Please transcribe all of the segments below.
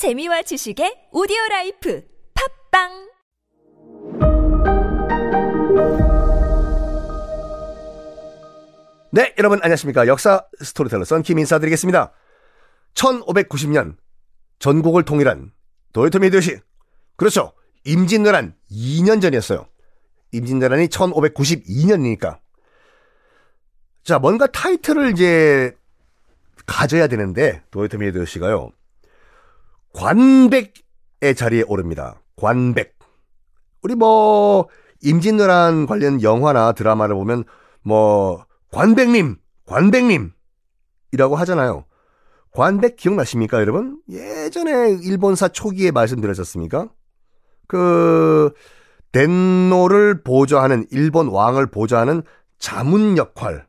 재미와 지식의 오디오 life 팟빵 네, 여러분 안녕하십니까. 역사 스토리텔러 썬킴 인사드리겠습니다. 1590년 전국을 통일한 도요토미 히데요시. 그렇죠. 임진왜란 2년 전이었어요. 임진왜란이 1592년이니까. 자, 뭔가 타이틀을 이제 가져야 되는데 도요토미 히데요시가요. 관백의 자리에 오릅니다. 관백. 우리 뭐 임진왜란 관련 영화나 드라마를 보면 뭐 관백님, 관백님 이라고 하잖아요. 관백 기억나십니까, 여러분? 예전에 일본사 초기에 말씀드렸었습니까? 그 덴노를 보좌하는 일본 왕을 보좌하는 자문 역할,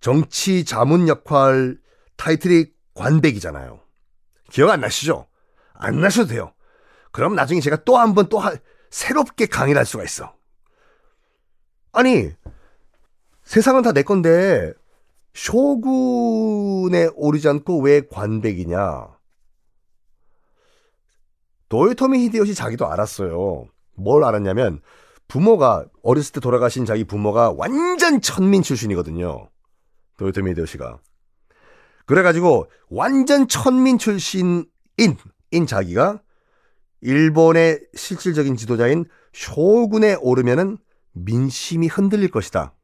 정치 자문 역할 타이틀이 관백이잖아요. 기억 안 나시죠? 안 나셔도 돼요. 그럼 나중에 제가 또 한번또 새롭게 강의를 할 수가 있어. 아니, 세상은 다 내 건데, 쇼군에 오르지 않고 왜 관백이냐? 도요토미 히데요시 자기도 알았어요. 뭘 알았냐면, 부모가, 어렸을 때 돌아가신 자기 부모가 완전 천민 출신이거든요. 도요토미 히데요시가. 그래가지고, 완전 천민 출신인, 인 자기가, 일본의 실질적인 지도자인 쇼군에 오르면은 민심이 흔들릴 것이다.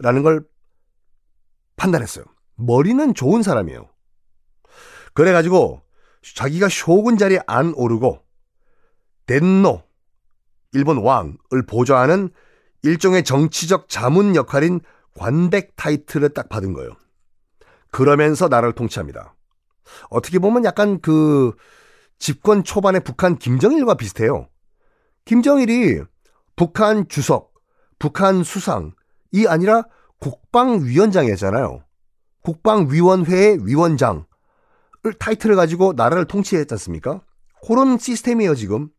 라는 걸 판단했어요. 머리는 좋은 사람이에요. 그래가지고 자기가 쇼군 자리에 안 오르고 덴노 일본 왕을 보좌하는 일종의 정치적 자문 역할인 관백 타이틀을 딱 받은 거예요. 그러면서 나라를 통치합니다. 어떻게 보면 약간 그 집권 초반의 북한 김정일과 비슷해요. 김정일이 북한 주석, 북한 수상, 이 아니라 국방위원장이었잖아요. 국방위원회의 위원장을 타이틀을 가지고 나라를 통치했지 않습니까? 그런 시스템이에요, 지금.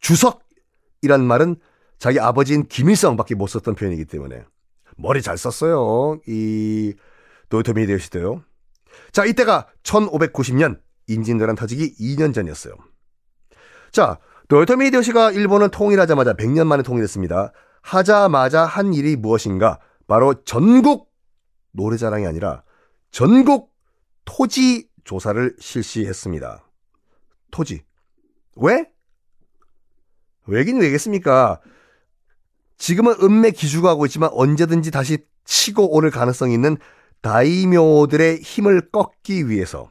주석이란 말은 자기 아버지인 김일성밖에 못 썼던 표현이기 때문에. 머리 잘 썼어요. 이 도요토미 히데요시도요. 자, 이때가 1590년 임진왜란 터지기 2년 전이었어요. 자, 도요토미 히데요시가 일본을 통일하자마자 100년 만에 통일했습니다. 하자마자 한 일이 무엇인가? 바로 전국 노래자랑이 아니라 전국 토지 조사를 실시했습니다. 토지. 왜? 왜긴 왜겠습니까? 지금은 음매 기주가 하고 있지만 언제든지 다시 치고 오를 가능성이 있는 다이묘들의 힘을 꺾기 위해서.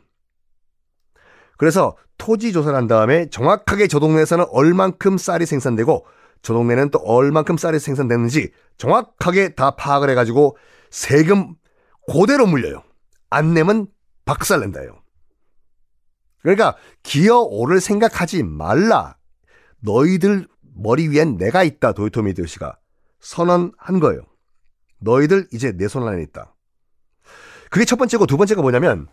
그래서 토지 조사를 한 다음에 정확하게 저 동네에서는 얼만큼 쌀이 생산되고 저 동네는 또 얼만큼 쌀이 생산되는지 정확하게 다 파악을 해가지고 세금 그대로 물려요. 안 내면 박살 낸다요. 그러니까 기어 오를 생각하지 말라. 너희들 머리 위엔 내가 있다. 도요토미 히데요시가 선언한 거예요. 너희들 이제 내 손 안에 있다. 그게 첫 번째고 두 번째가 뭐냐면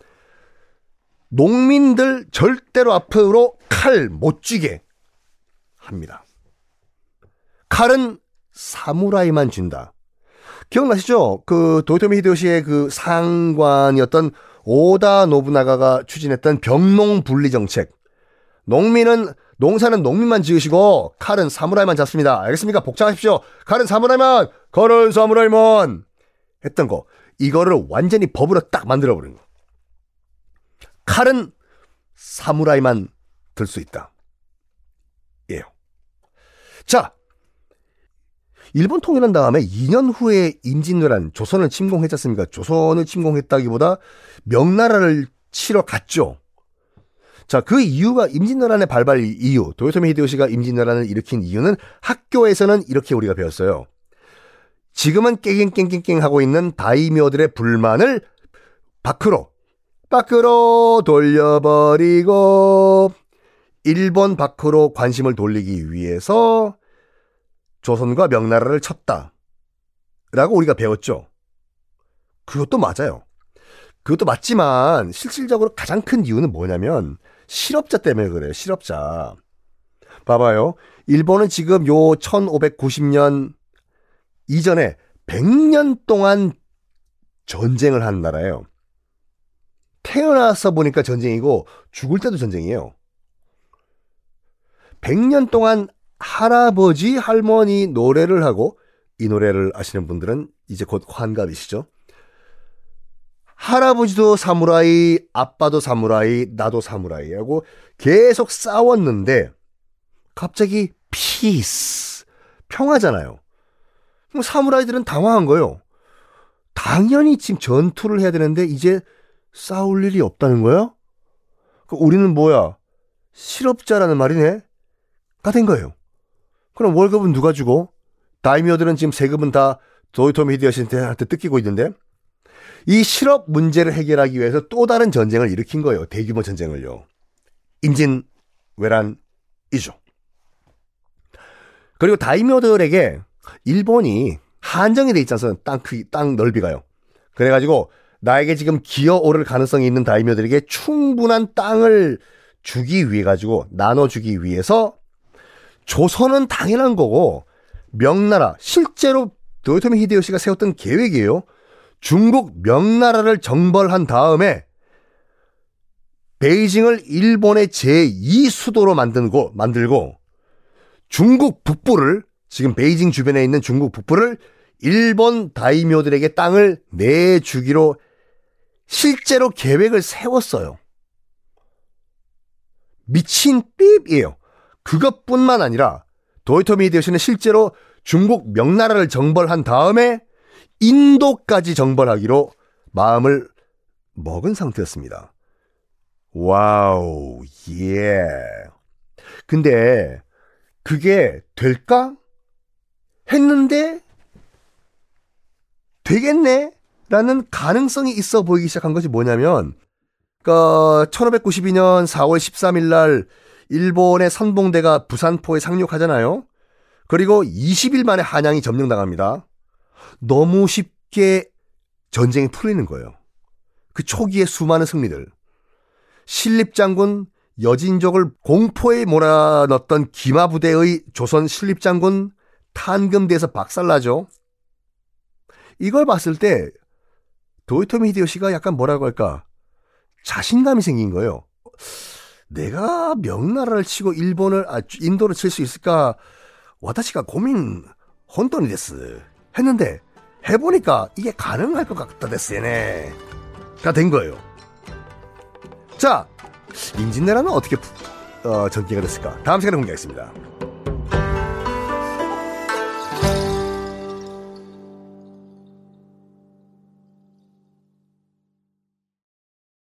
농민들 절대로 앞으로 칼 못 쥐게 합니다. 칼은 사무라이만 쥔다. 기억나시죠? 그 도요토미 히데요시의 그 상관이었던 오다 노부나가가 추진했던 병농 분리 정책. 농민은 농사는 농민만 지으시고 칼은 사무라이만 잡습니다. 알겠습니까? 복잡하십시오. 칼은 사무라이만, 칼은 사무라이만 했던 거. 이거를 완전히 법으로 딱 만들어 버린 거. 칼은 사무라이만 들 수 있다. 예요. 자, 일본 통일한 다음에 2년 후에 임진왜란 조선을 침공했지 않습니까? 조선을 침공했다기보다 명나라를 치러 갔죠. 자, 그 이유가 임진왜란의 발발 이유, 도요토미 히데요시가 임진왜란을 일으킨 이유는 학교에서는 이렇게 우리가 배웠어요. 지금은 깽깽깽깽깽 하고 있는 다이묘들의 불만을 밖으로, 밖으로 돌려버리고, 일본 밖으로 관심을 돌리기 위해서 조선과 명나라를 쳤다. 라고 우리가 배웠죠. 그것도 맞아요. 그것도 맞지만 실질적으로 가장 큰 이유는 뭐냐면 실업자 때문에 그래요. 실업자. 봐봐요. 일본은 지금 요 1590년 이전에 100년 동안 전쟁을 한 나라예요. 태어나서 보니까 전쟁이고 죽을 때도 전쟁이에요. 100년 동안 할아버지, 할머니 노래를 하고 이 노래를 아시는 분들은 이제 곧 환갑이시죠. 할아버지도 사무라이, 아빠도 사무라이, 나도 사무라이 하고 계속 싸웠는데 갑자기 peace, 평화잖아요. 사무라이들은 당황한 거예요. 당연히 지금 전투를 해야 되는데 이제 싸울 일이 없다는 거야? 우리는 뭐야? 실업자라는 말이네? 가 된 거예요. 그럼 월급은 누가 주고? 다이묘들은 지금 세금은 다 도요토미 히데요시한테 뜯기고 있는데 이 실업 문제를 해결하기 위해서 또 다른 전쟁을 일으킨 거예요. 대규모 전쟁을요. 인진 외란이죠. 그리고 다이미어들에게 일본이 한정이 돼 있잖아요. 땅 크기, 땅 넓이가요. 그래가지고 나에게 지금 기어오를 가능성이 있는 다이미어들에게 충분한 땅을 주기 위해 가지고 나눠주기 위해서 조선은 당연한 거고 명나라 실제로 도요토미 히데요시가 세웠던 계획이에요. 중국 명나라를 정벌한 다음에 베이징을 일본의 제2 수도로 만들고 만들고 중국 북부를 지금 베이징 주변에 있는 중국 북부를 일본 다이묘들에게 땅을 내주기로 실제로 계획을 세웠어요. 미친 삐이에요. 그것뿐만 아니라 도이토미 히데요시는 실제로 중국 명나라를 정벌한 다음에 인도까지 정벌하기로 마음을 먹은 상태였습니다. 와우, 예. 근데 그게 될까? 했는데 되겠네? 라는 가능성이 있어 보이기 시작한 것이 뭐냐면 그러니까 1592년 4월 13일 날 일본의 선봉대가 부산포에 상륙하잖아요. 그리고 20일 만에 한양이 점령당합니다. 너무 쉽게 전쟁이 풀리는 거예요. 그 초기의 수많은 승리들. 신립장군 여진족을 공포에 몰아넣었던 기마부대의 조선 신립장군 탄금대에서 박살나죠. 이걸 봤을 때 도요토미 히데요시가 약간 뭐라고 할까 자신감이 생긴 거예요. 내가 명나라를 치고 일본을 아 인도를 칠 수 있을까? 와다시가 고민 혼돈이 됐어. 했는데 해보니까 이게 가능할 것 같다 됐어네. 가된 거예요. 자, 임진왜란은 어떻게 어, 전개가 됐을까? 다음 시간에 공개하겠습니다.